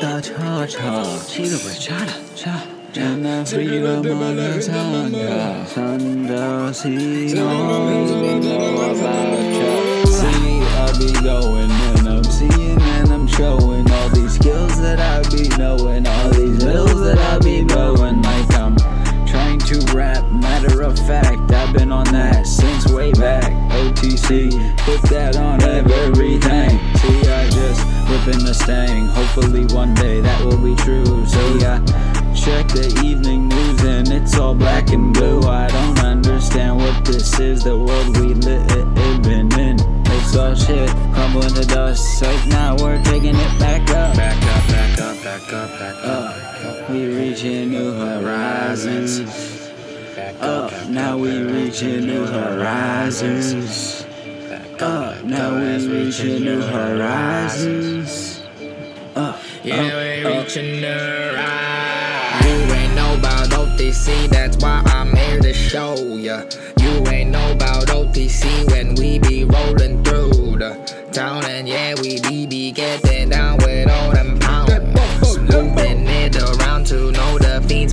哒叉叉，这个不是叉了叉。Jana Frida Mala Sanga Sanda Si See, I be going and I'm seeing and I'm showing all these skills that I be knowing, all these bills that I be blowing. Like I'm trying to rap, matter of fact, I've been on that since way back. OTC, put that on everything. See, I just whipping the stang hopefully one day that will be true. So yeah check the evening news and it's all black and blue. I don't understand what this is the world we living in. It's all shit crumbling to dust. Right now we're taking it back up. Back up, back up, back up, back up. up. We reaching new horizons. Up now we reaching new horizons up now we reaching new horizons up Yeah, we up. reaching the rise. You ain't know about OTC, that's why I'm here to show ya. You ain't know about OTC when we be rolling through the town, and yeah, we be, be getting down with all them pounds. Moving it around to know the fiends,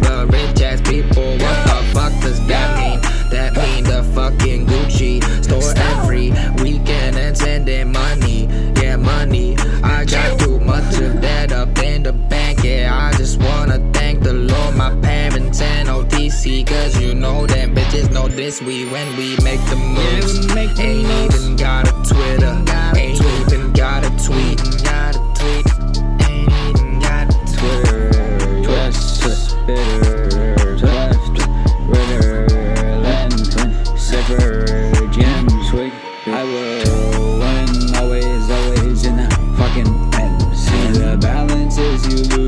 this. We when we make the moves. we make the Ain't moves. even got a Twitter. Ain't even got a tweet. Got a tweet. Ain't even got a Twitter, twist, bitter, left, ritter, length, zipper, gem, swig. I will win, always, always in the fucking end. See the balance is you lose,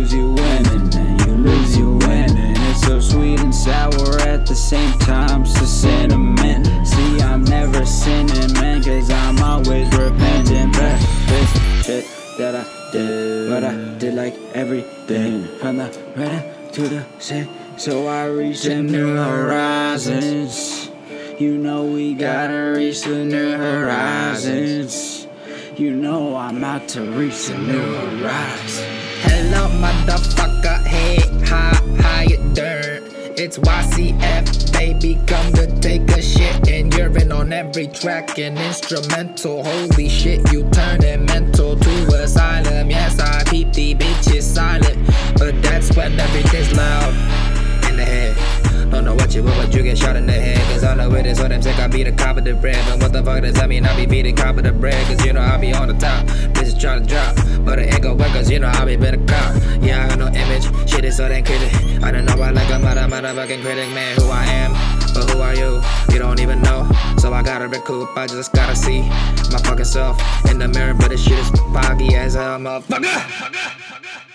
did, but I did like everything mm. from the red to the sea. So I reached the new horizons. You know we gotta reach the new horizons. You know I'm out to reach the new horizon. Hello, motherfucker. Hey, how, how you doing? It's YCF, baby. Come to take a shit and urine on every track and instrumental. Holy shit, you turning mental to asylum. Yes, I keep the bitches silent, but that's when everything's loud in the head. Don't know what you want, but you get shot in the head. Cause all know it is what I'm sick. I be the cop of the bread. But what the fuck does that mean? I be beating cop of the bread. Cause you know I be on the top. Bitches tryna drop. But it ain't gon' work cause you know I be a cop. Image. Shit is so damn critic. I don't know why like a mother motherfucking critic. Man, who I am. But who are you? You don't even know. So I gotta recoup. I just gotta see my fucking self in the mirror. But this shit is foggy as hell, motherfucker.